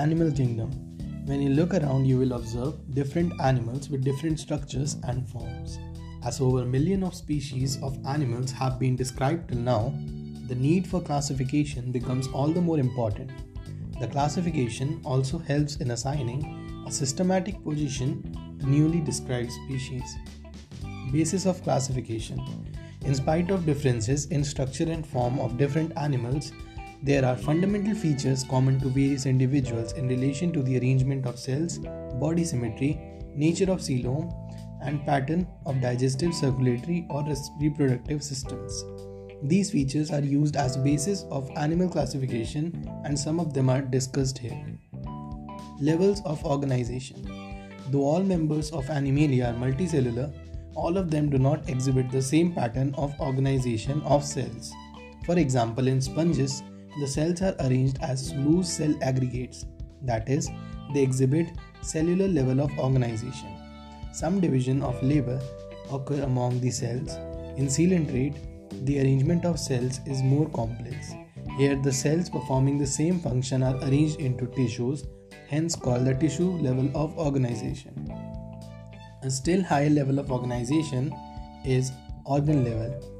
Animal Kingdom. When you look around, you will observe different animals with different structures and forms. As over a million of species of animals have been described till now, the need for classification becomes all the more important. The classification also helps in assigning a systematic position to newly described species. Basis of classification In spite of differences in structure and form of different animals, there are fundamental features common to various individuals in relation to the arrangement of cells, body symmetry, nature of coelom, and pattern of digestive, circulatory, or reproductive systems. These features are used as basis of animal classification and some of them are discussed here. Levels of organization. Though all members of Animalia are multicellular, all of them do not exhibit the same pattern of organization of cells. For example, in sponges, the cells are arranged as loose cell aggregates, that is, they exhibit cellular level of organization. Some division of labor occur among the cells. In coelenterate, the arrangement of cells is more complex. Here, the cells performing the same function are arranged into tissues, hence called the tissue level of organization. A still higher level of organization is organ level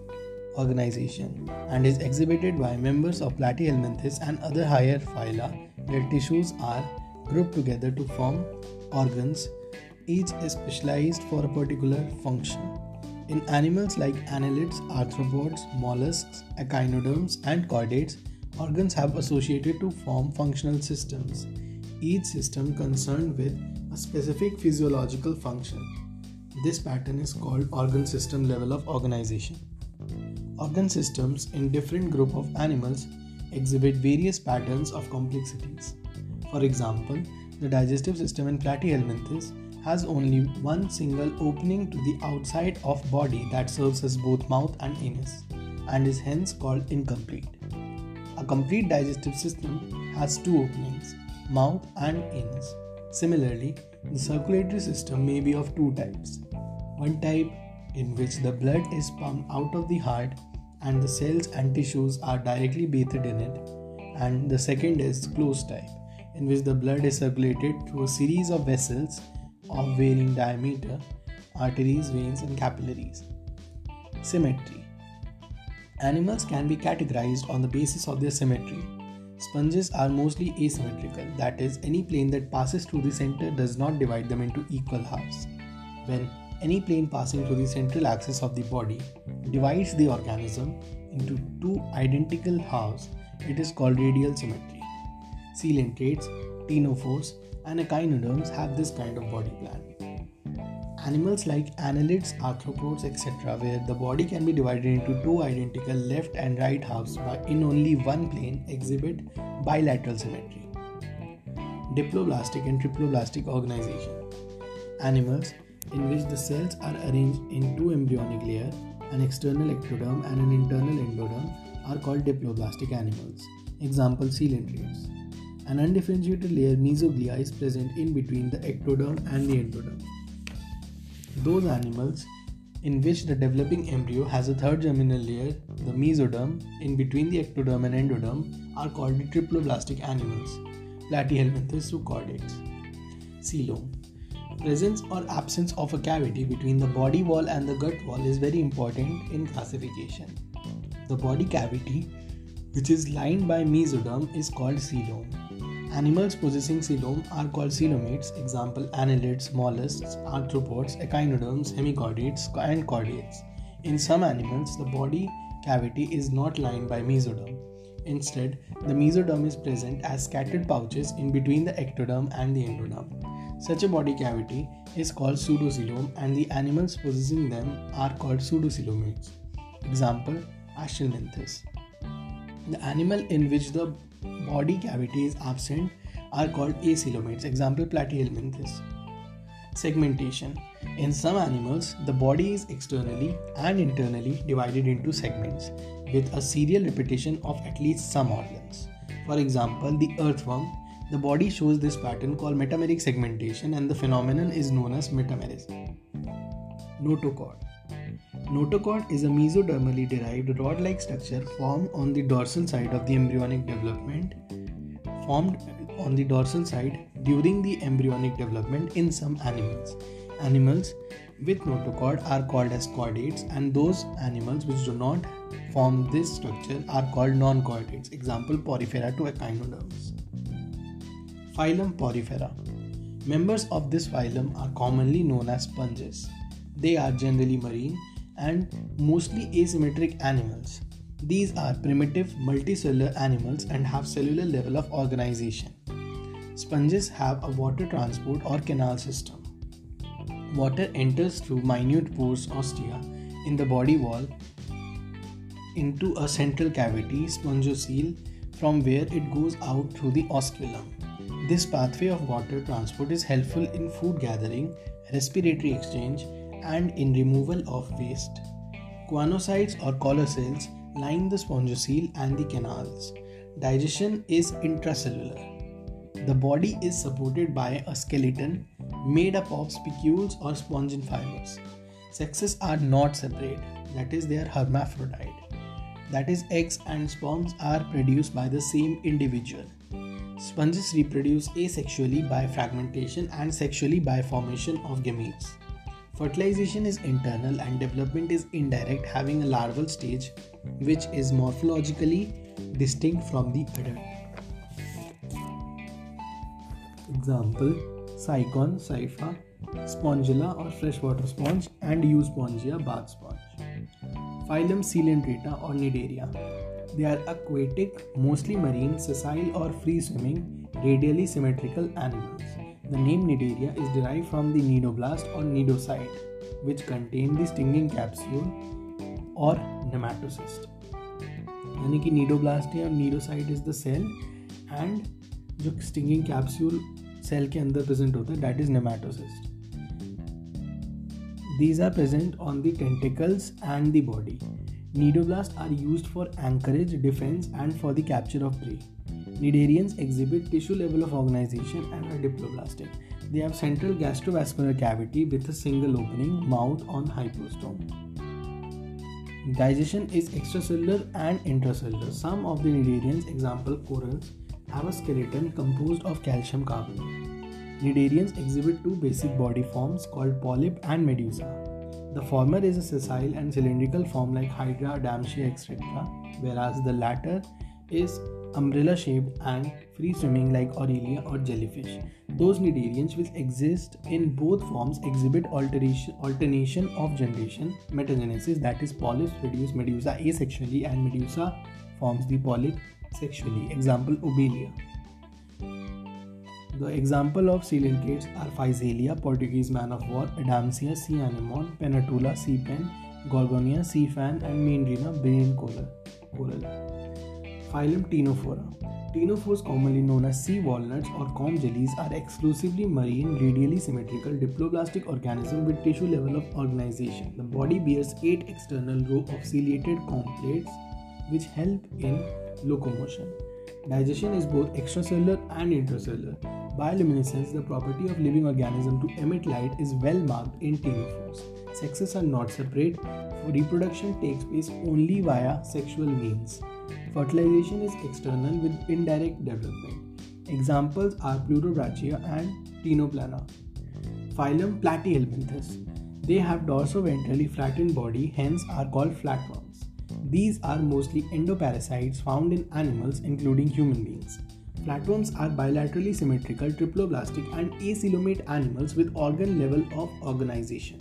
organization and is exhibited by members of Platyhelminthes and other higher phyla where tissues are grouped together to form organs. Each is specialized for a particular function. In animals like annelids, arthropods, mollusks, echinoderms, and chordates, organs have associated to form functional systems, each system concerned with a specific physiological function. This pattern is called organ system level of organization. Organ systems in different group of animals exhibit various patterns of complexities. For example, the digestive system in Platyhelminthes has only one single opening to the outside of body that serves as both mouth and anus and is hence called incomplete. A complete digestive system has two openings, mouth and anus. Similarly, the circulatory system may be of two types. One type in which the blood is pumped out of the heart and the cells and tissues are directly bathed in it, and the second is closed type, in which the blood is circulated through a series of vessels of varying diameter, arteries, veins, and capillaries. Symmetry Animals can be categorized on the basis of their symmetry. Sponges are mostly asymmetrical, that is, any plane that passes through the center does not divide them into equal halves. When any plane passing through the central axis of the body divides the organism into two identical halves, it is called radial symmetry. Coelenterates, ctenophores, and echinoderms have this kind of body plan. Animals like annelids, arthropods, etc., where the body can be divided into two identical left and right halves but in only one plane, exhibit bilateral symmetry. Diploblastic and triploblastic organization. Animals in which the cells are arranged in two embryonic layers, an external ectoderm and an internal endoderm, are called diploblastic animals. Example coelenterates. An undifferentiated layer mesoglea is present in between the ectoderm and the endoderm. Those animals in which the developing embryo has a third germinal layer, the mesoderm, in between the ectoderm and endoderm, are called triploblastic animals. Platyhelminthes to. Coelom. Presence or absence of a cavity between the body wall and the gut wall is very important in classification. The body cavity, which is lined by mesoderm, is called coelom. Animals possessing coelom are called coelomates, example annelids, mollusks, arthropods, echinoderms, hemichordates, and chordates. In some animals, the body cavity is not lined by mesoderm. Instead, the mesoderm is present as scattered pouches in between the ectoderm and the endoderm. Such a body cavity is called pseudocoelom and the animals possessing them are called pseudocoelomates. Example Aschelminthes. The animal in which the body cavity is absent are called acoelomates. Example Platyhelminthes. Segmentation. In some animals, the body is externally and internally divided into segments with a serial repetition of at least some organs. For example, the earthworm the body shows this pattern called metameric segmentation and the phenomenon is known as metamerism. Notochord Notochord is a mesodermally derived rod-like structure formed on the dorsal side of the embryonic development, formed on the dorsal side during the embryonic development in some animals. Animals with notochord are called as chordates, and those animals which do not form this structure are called non chordates. Example Porifera to echinoderms. Phylum Porifera. Members of this phylum are commonly known as sponges. They are generally marine and mostly asymmetric animals. These are primitive multicellular animals and have cellular level of organization. Sponges have a water transport or canal system. Water enters through minute pores ostia in the body wall into a central cavity, spongocele, from where it goes out through the osculum. This pathway of water transport is helpful in food gathering, respiratory exchange, and in removal of waste. Choanocytes or collar cells line the spongocele and the canals. Digestion is intracellular. The body is supported by a skeleton made up of spicules or spongin fibers. Sexes are not separate, that is, they are hermaphrodite. That is, eggs and sperms are produced by the same individual. Sponges reproduce asexually by fragmentation and sexually by formation of gametes. Fertilization is internal and development is indirect, having a larval stage which is morphologically distinct from the adult. Example Sycon, Scypha, Spongilla or freshwater sponge, and Euspongia bath sponge. Phylum Coelenterata or Cnidaria. They are aquatic mostly marine sessile और free swimming radially symmetrical animals the name Cnidaria is derive from the cnidoblast or cnidocyte which contain the stinging capsule or nematocyst यानी कि cnidoblast या cnidocyte is the cell and जो stinging capsule cell के अंदर present होता है that is nematocyst these are present on the tentacles and the body Cnidoblasts are used for anchorage, defense, and for the capture of prey. Cnidarians exhibit tissue level of organization and are diploblastic. They have central gastrovascular cavity with a single opening, mouth on hypostome. Digestion is extracellular and intracellular. Some of the cnidarians, example corals, have a skeleton composed of calcium carbonate. Cnidarians exhibit two basic body forms called polyp and medusa. The former is a sessile and cylindrical form like Hydra, Adamsia, etc., whereas the latter is umbrella shaped and free swimming like Aurelia or jellyfish. Those cnidarians which exist in both forms exhibit alteration, alternation of generation, metagenesis, that is, polyps produce medusa asexually and medusa forms the polyp sexually. Example Obelia. The example of coelenterates are Physalia, Portuguese man of war, Adamsia, sea anemone, Pennatula, sea pen, Gorgonia, sea fan, and Meandrina, Brain coral. Phylum Ctenophora. Ctenophores, commonly known as sea walnuts or comb jellies, are exclusively marine, radially symmetrical, diploblastic organisms with tissue level of organization. The body bears eight external row of ciliated comb plates which help in locomotion. Digestion is both extracellular and intracellular. Bioluminescence, the property of living organism to emit light, is well marked in ctenophores. Sexes are not separate. Reproduction takes place only via sexual means. Fertilization is external with indirect development. Examples are Pleurobrachia and Ctenoplana. Phylum Platyhelminthes. They have dorsoventrally flattened body, hence are called flatworms. These are mostly endoparasites found in animals, including human beings. Flatworms are bilaterally symmetrical, triploblastic, and acoelomate animals with organ level of organization.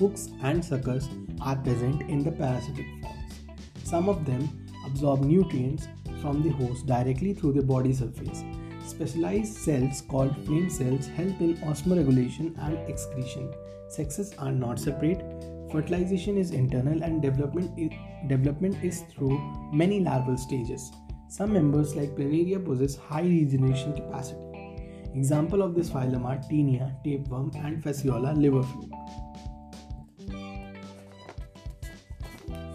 Hooks and suckers are present in the parasitic forms. Some of them absorb nutrients from the host directly through the body surface. Specialized cells called flame cells help in osmoregulation and excretion. Sexes are not separate, Fertilization is internal and development is, development is through many larval stages. Some members like Planaria possess high regeneration capacity. Example of this phylum are Taenia, tapeworm, and fasciola liver fluke.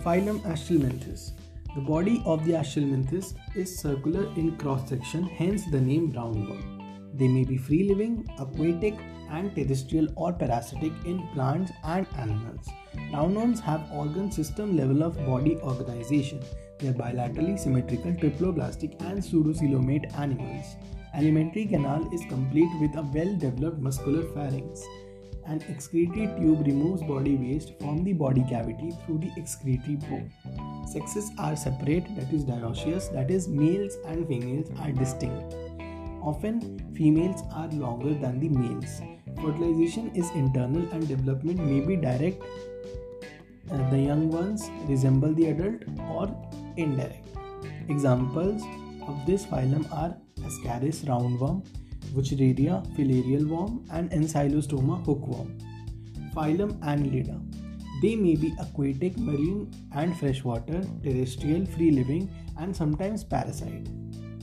Phylum Aschelminthes. The body of the Aschelminthes is circular in cross section, hence the name roundworm. They may be free living, aquatic, and terrestrial or parasitic in plants and animals. Roundworms have organ system level of body organization. They are bilaterally symmetrical, triploblastic, and pseudocoelomate animals. Alimentary canal is complete with a well developed muscular pharynx. An excretory tube removes body waste from the body cavity through the excretory pore. Sexes are separate, that is dioecious, that is, males and females are distinct. Often, females are longer than the males. Fertilization is internal and development may be direct. Uh, the young ones resemble the adult or indirect. Examples of this phylum are Ascaris roundworm, Wuchereria filarial worm, and Ancylostoma hookworm. Phylum Annelida. They may be aquatic, marine, and freshwater, terrestrial, free living, and sometimes parasite.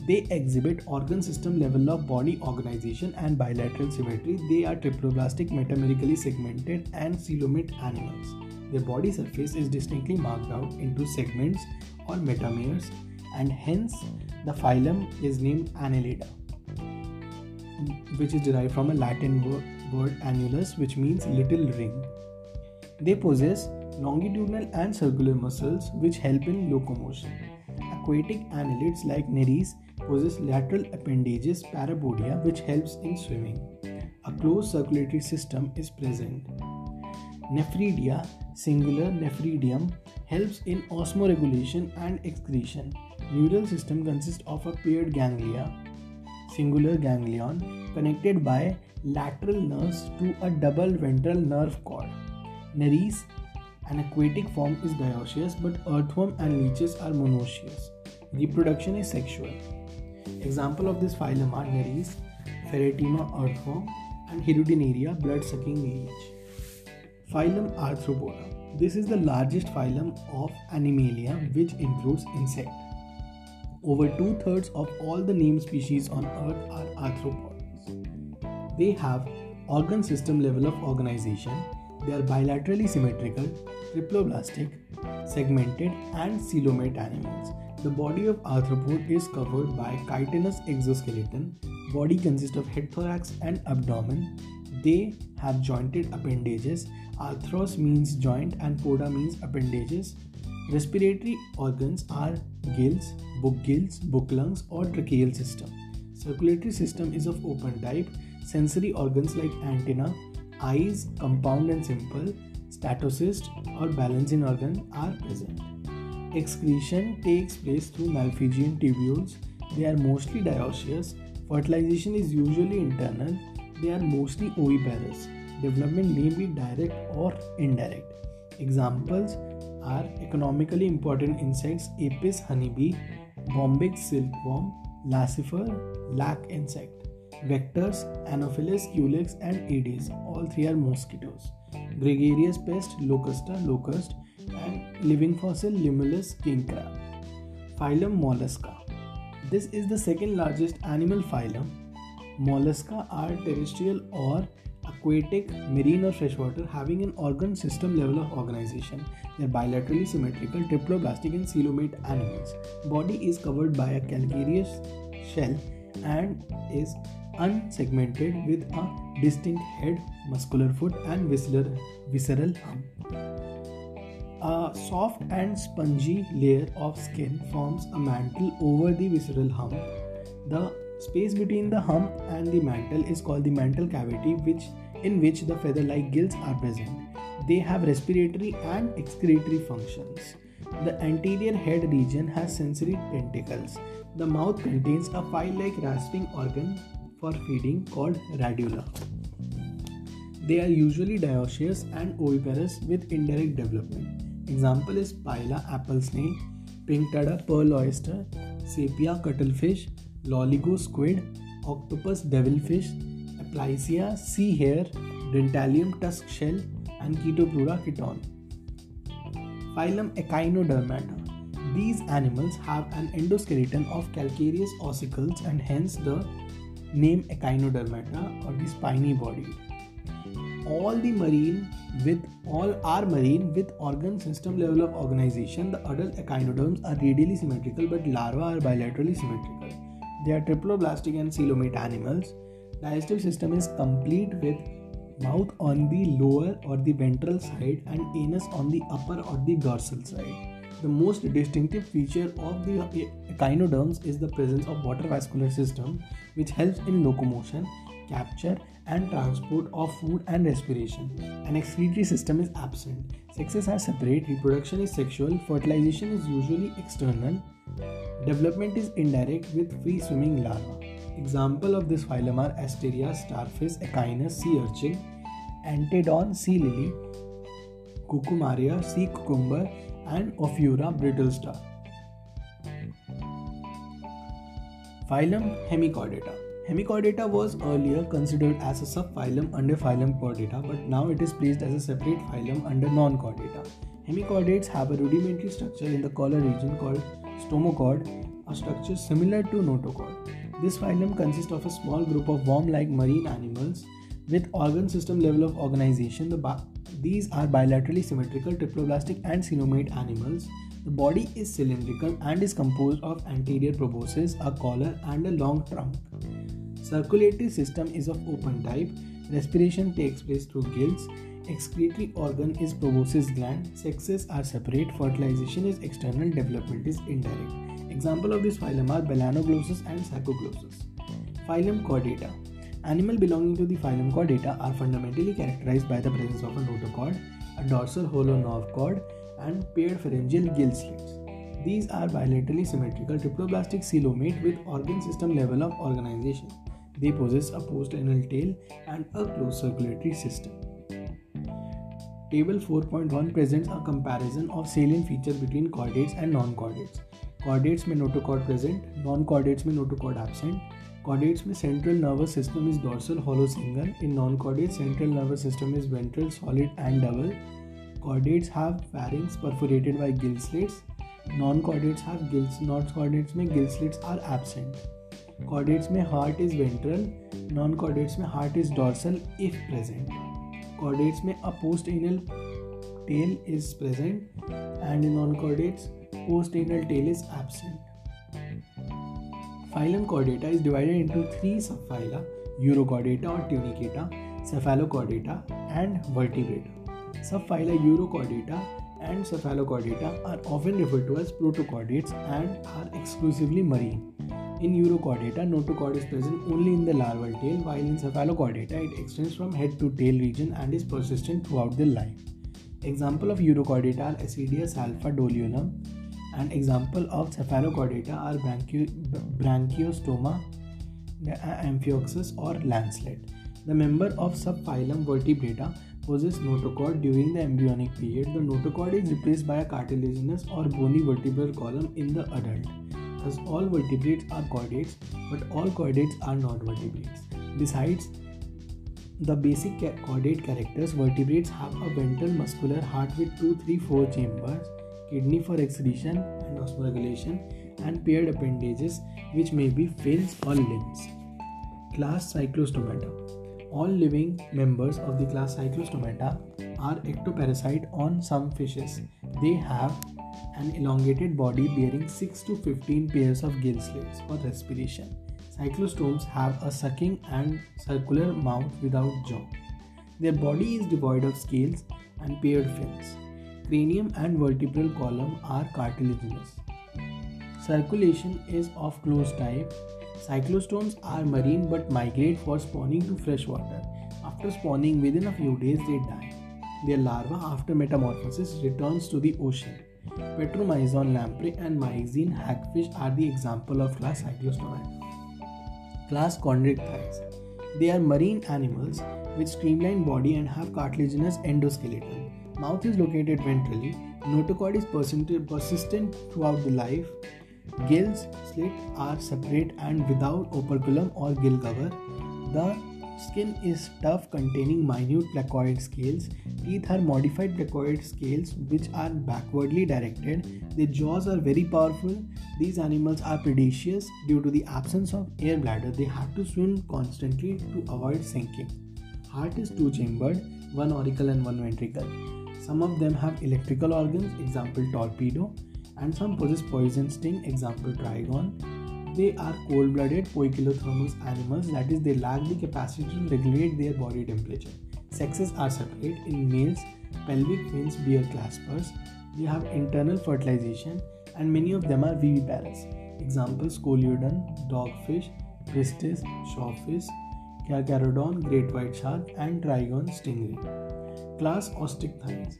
They exhibit organ system level of body organization and bilateral symmetry. They are triploblastic, metamerically segmented, and coelomate animals. Their body surface is distinctly marked out into segments or metameres, and hence the phylum is named Annelida, which is derived from a Latin word annulus, which means little ring. They possess longitudinal and circular muscles which help in locomotion. Aquatic annelids like nereis possess lateral appendages parapodia which helps in swimming. A closed circulatory system is present. Nephridia, singular nephridium, helps in osmoregulation and excretion. Neural system consists of a paired ganglia, singular ganglion, connected by lateral nerves to a double ventral nerve cord. Nereis, an aquatic form, is dioecious, but earthworm and leeches are monoecious. Reproduction is sexual. Example of this phylum are Nereis, Pheretima earthworm, and Hirudinaria blood-sucking leech. Phylum Arthropoda. This is the largest phylum of Animalia, which includes insect. Over two thirds of all the named species on Earth are arthropods. They have organ system level of organization. They are bilaterally symmetrical, triploblastic, segmented, and coelomate animals. The body of arthropod is covered by chitinous exoskeleton. Body consists of head, thorax, and abdomen. They have jointed appendages. Arthros means joint and poda means appendages. Respiratory organs are gills, book gills, book lungs, or tracheal system. Circulatory system is of open type. Sensory organs like antenna, eyes, compound and simple, statocyst, or balancing organ are present. Excretion takes place through Malpighian tubules. They are mostly dioecious. Fertilization is usually internal. They are mostly oviparous. Development may be direct or indirect. Examples are economically important insects Apis honeybee, Bombyx silkworm, Laccifer, lac insect. Vectors Anopheles, Culex, and Aedes. All three are mosquitoes. Gregarious pest Locusta, locust, and living fossil Limulus king crab. Phylum Mollusca. This is the second largest animal phylum. Mollusca are terrestrial or aquatic, marine or freshwater having an organ system level of organization. They are bilaterally symmetrical, triploblastic and coelomate animals. Body is covered by a calcareous shell and is unsegmented with a distinct head, muscular foot and visceral, visceral. A soft and spongy layer of skin forms a mantle over the visceral hump. The space between the hump and the mantle is called the mantle cavity, which in which the feather-like gills are present. They have respiratory and excretory functions. The anterior head region has sensory tentacles. The mouth contains a file-like rasping organ for feeding called radula. They are usually dioecious and oviparous with indirect development. Example is Pila apple snail, Pinctada pearl oyster, Sepia cuttlefish, Loligo squid, Octopus devilfish, Aplysia sea hare, Dentalium tusk shell, and Chaetoplura chiton. Phylum Echinodermata. These animals have an endoskeleton of calcareous ossicles and hence the name Echinodermata or the spiny body all the marine with all are marine with organ system level of organization the adult echinoderms are radially symmetrical but larvae are bilaterally symmetrical. They are triploblastic and coelomate animals. Digestive system is complete with mouth on the lower or the ventral side and anus on the upper or the dorsal side. The most distinctive feature of the echinoderms is the presence of water vascular system which helps in locomotion, capture and transport of food and respiration. An excretory system is absent. Sexes are separate, reproduction is sexual, fertilization is usually external, development is indirect with free swimming larvae. Example of this phylum are Asteria, starfish, Echinus, sea urchin, Antedon, sea lily, Cucumaria, sea cucumber, and Ophiura brittle star. Phylum Hemichordata. Hemichordata was earlier considered as a subphylum under phylum Chordata, but now it is placed as a separate phylum under non-chordata. Hemichordates have a rudimentary structure in the collar region called stomochord, a structure similar to notochord. This phylum consists of a small group of worm-like marine animals with organ system level of organization. The ba- these are bilaterally symmetrical, triploblastic, and coelomate animals. The body is cylindrical and is composed of anterior proboscis, a collar, and a long trunk. Circulatory system is of open type. Respiration takes place through gills. Excretory organ is proboscis gland. Sexes are separate. Fertilization is external. Development is indirect. Example of this phylum are Balanoglossus and Saccoglossus. Phylum Chordata. Animal belonging to the phylum Chordata are fundamentally characterized by the presence of a notochord, a dorsal hollow nerve cord, and paired pharyngeal gill slits. These are bilaterally symmetrical triploblastic coelomate with organ system level of organization. They possess a post-anal tail and a closed circulatory system. Table 4.1 presents a comparison of salient features between chordates and non-chordates. Chordates में notochord present, non-chordates में notochord absent. Chordates में central nervous system is dorsal hollow single. In non-chordates, central nervous system is ventral solid and double. Chordates have pharynx perforated by gill slits. Non-chordates have gills. Non-chordates में gill slits are absent. Chordates में heart is ventral non chordates में heart is dorsal if present chordates में a anal tail is present and in non chordates post anal tail is absent phylum Chordata is divided into three sub phyla Urochordata or Tunicata Cephalochordata and Vertebrata sub phyla Urochordata and Cephalochordata are often refer to as protochordates and are exclusively marine In Urochordata, notochord is present only in the larval tail, while in Cephalochordata, it extends from head to tail region and is persistent throughout the life. Example of Urochordata are Ascidia Salpa doliolum, an example of cephalochordata are branchio- branchiostoma, uh, amphioxus, or lancelet. The member of subphylum Vertebrata possess notochord during the embryonic period. The notochord is replaced by a cartilaginous or bony vertebral column in the adult. Thus, all vertebrates are chordates, but all chordates are not vertebrates. Besides the basic chordate characters, vertebrates have a ventral muscular heart with 2, 3, 4 chambers kidney for excretion and osmoregulation, and paired appendages which may be fins or limbs. Class Cyclostomata All living members of the class Cyclostomata are ectoparasite on some fishes. They have an elongated body bearing 6 to 15 pairs of gill slits for respiration. Cyclostomes have a sucking and circular mouth without jaw. Their body is devoid of scales and paired fins. Cranium and vertebral column are cartilaginous. Circulation is of closed type. Cyclostomes are marine but migrate for spawning to fresh water. After spawning within a few days they die. Their larva after metamorphosis returns to the ocean. Petromyzon lamprey and myxine hagfish are the example of class Cyclostomata. Class Chondrichthyes. They are marine animals with streamlined body and have cartilaginous endoskeleton. Mouth is located ventrally. Notochord is persistent throughout the life. Gills slit are separate and without operculum or gill cover. The skin is tough, containing minute placoid scales. Teeth are modified placoid scales which are backwardly directed. Their jaws are very powerful. These animals are predaceous. Due to the absence of air bladder, they have to swim constantly to avoid sinking. Heart is two chambered, one auricle and one ventricle. Some of them have electrical organs, example torpedo, and some possess poison sting, example trygon. They are cold blooded poikilothermous animals, that is, they lack the capacity to regulate their body temperature. Sexes are separate. In males, pelvic fins bear claspers, They have internal fertilization and many of them are viviparous. Examples Scoliodon, dogfish, Pristis, sawfish, Carcharodon, great white shark, and Trygon stingray. Class Osteichthyes.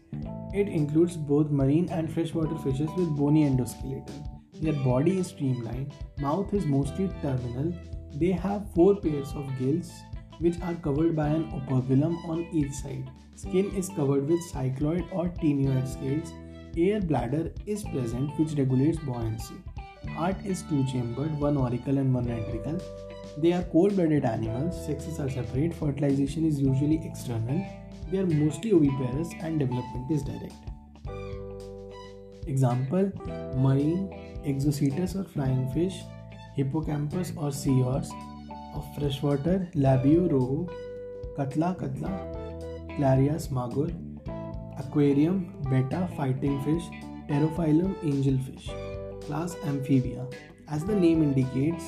It includes both marine and freshwater fishes with bony endoskeleton. Their body is streamlined, mouth is mostly terminal. They have four pairs of gills which are covered by an operculum on each side. Skin is covered with cycloid or ctenoid scales. Air bladder is present which regulates buoyancy. Heart is two chambered, one auricle and one ventricle. They are cold blooded animals, sexes are separate, fertilization is usually external. They are mostly oviparous and development is direct. Example Marine Exocoetus or flying fish, Hippocampus or seahorse, of freshwater Labeo rohu, Katla katla, Clarias magur, Aquarium betta fighting fish, Pterophyllum angelfish. Class Amphibia. As the name indicates,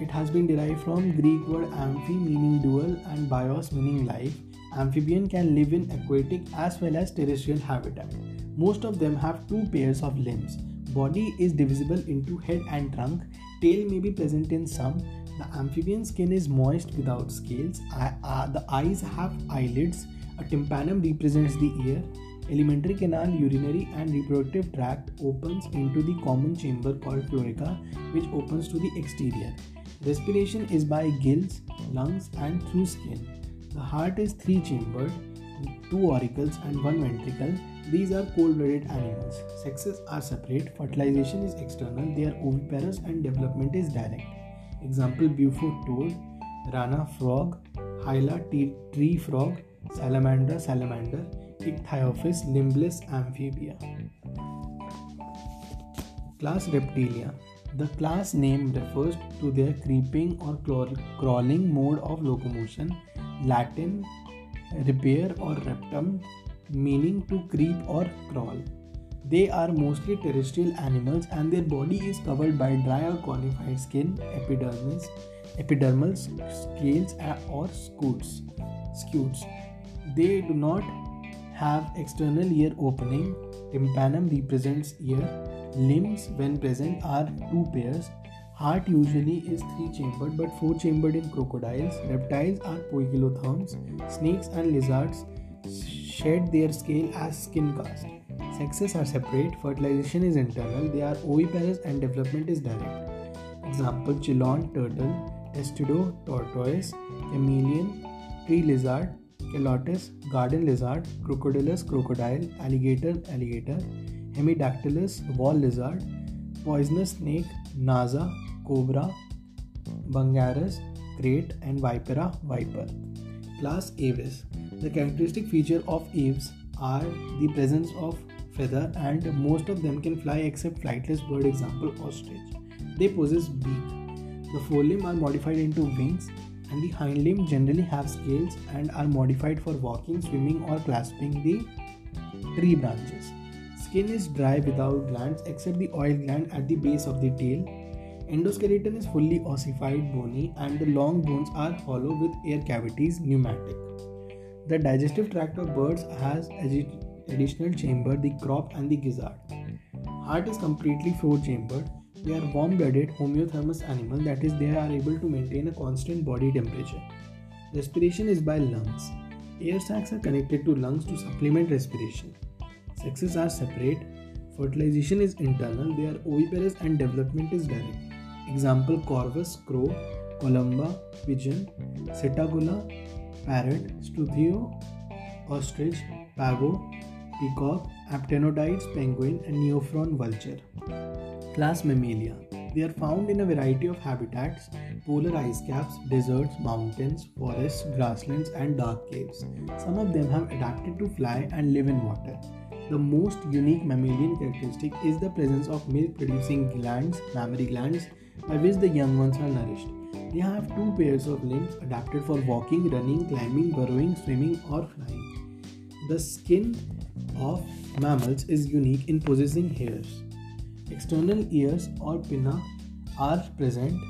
it has been derived from Greek word amphi meaning dual and bios meaning life. Amphibian can live in aquatic as well as terrestrial habitat. Most of them have two pairs of limbs. Body is divisible into head and trunk. Tail may be present in some. The amphibian skin is moist without scales. Uh, the eyes have eyelids. A tympanum represents the ear. Alimentary canal, urinary, and reproductive tract opens into the common chamber called cloaca, which opens to the exterior. Respiration is by gills, lungs, and through skin. The heart is three chambered, two auricles, and one ventricle. These are cold blooded animals. Sexes are separate, fertilization is external, they are oviparous, and development is direct. Example Bufo toad, Rana frog, Hyla tree frog, Salamandra salamander, Ichthyophis limbless amphibia. Class Reptilia the class name refers to their creeping or crawling mode of locomotion, Latin repere or reptum, meaning to creep or crawl. They are mostly terrestrial animals and their body is covered by dry or cornified skin, epidermis, epidermal scales or scutes. scutes. They do not have external ear opening. Tympanum represents ear Limbs, when present, are two pairs. Heart usually is three chambered but four chambered in crocodiles. Reptiles are poikilotherms. Snakes and lizards shed their scale as skin cast. Sexes are separate, fertilization is internal, they are oviparous and development is direct. Example Chelone turtle, Testudo tortoise, chameleon, tree lizard, Calotes garden lizard, Crocodilus crocodile, alligator alligator, Hemidactylus wall lizard, poisonous snake, Naja, cobra, Bungarus, krait, and Vipera viper. Class Aves. The characteristic feature of aves are the presence of feather and most of them can fly except flightless bird example ostrich. They possess beak. The forelimb are modified into wings and the hind limb generally have scales and are modified for walking, swimming or clasping the tree branches. Skin is dry without glands except the oil gland at the base of the tail. Endoskeleton is fully ossified, bony, and the long bones are hollow with air cavities, pneumatic. The digestive tract of birds has additional chamber, the crop and the gizzard. Heart is completely four chambered. They are warm blooded, homeothermous animal, that is, they are able to maintain a constant body temperature. Respiration is by lungs. Air sacs are connected to lungs to supplement respiration. Sexes are separate, fertilization is internal, they are oviparous and development is direct. Example Corvus, crow, Columba, pigeon, Psittacula, parrot, Struthio, ostrich, pavo, peacock, Aptenodytes, penguin, and Neophron vulture. Class Mammalia. They are found in a variety of habitats polar ice caps, deserts, mountains, forests, grasslands, and dark caves. Some of them have adapted to fly and live in water. The most unique mammalian characteristic is the presence of milk producing glands, mammary glands, by which the young ones are nourished. They have two pairs of limbs adapted for walking, running, climbing, burrowing, swimming, or flying. The skin of mammals is unique in possessing hairs. External ears or pinna are present.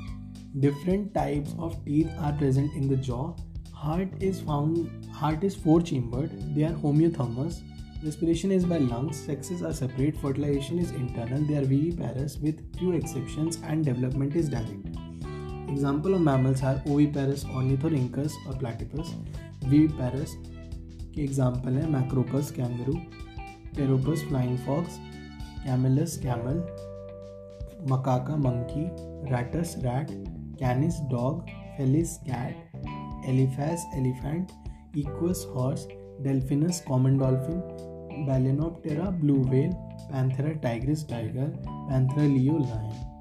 Different types of teeth are present in the jaw. Heart is found heart is four chambered. They are homeothermous Respiration is by lungs, sexes are separate, fertilization is internal, they are viviparous with few exceptions, and development is direct. Example of mammals are oviparous ornithorhynchus or platypus, viviparous के example हैं Macropus kangaroo Pteropus flying fox Camelus camel Macaca monkey Rattus rat Canis dog Felis cat Elephas elephant Equus horse Delphinus common dolphin Balaenoptera blue whale Panthera tigris tiger Panthera leo lion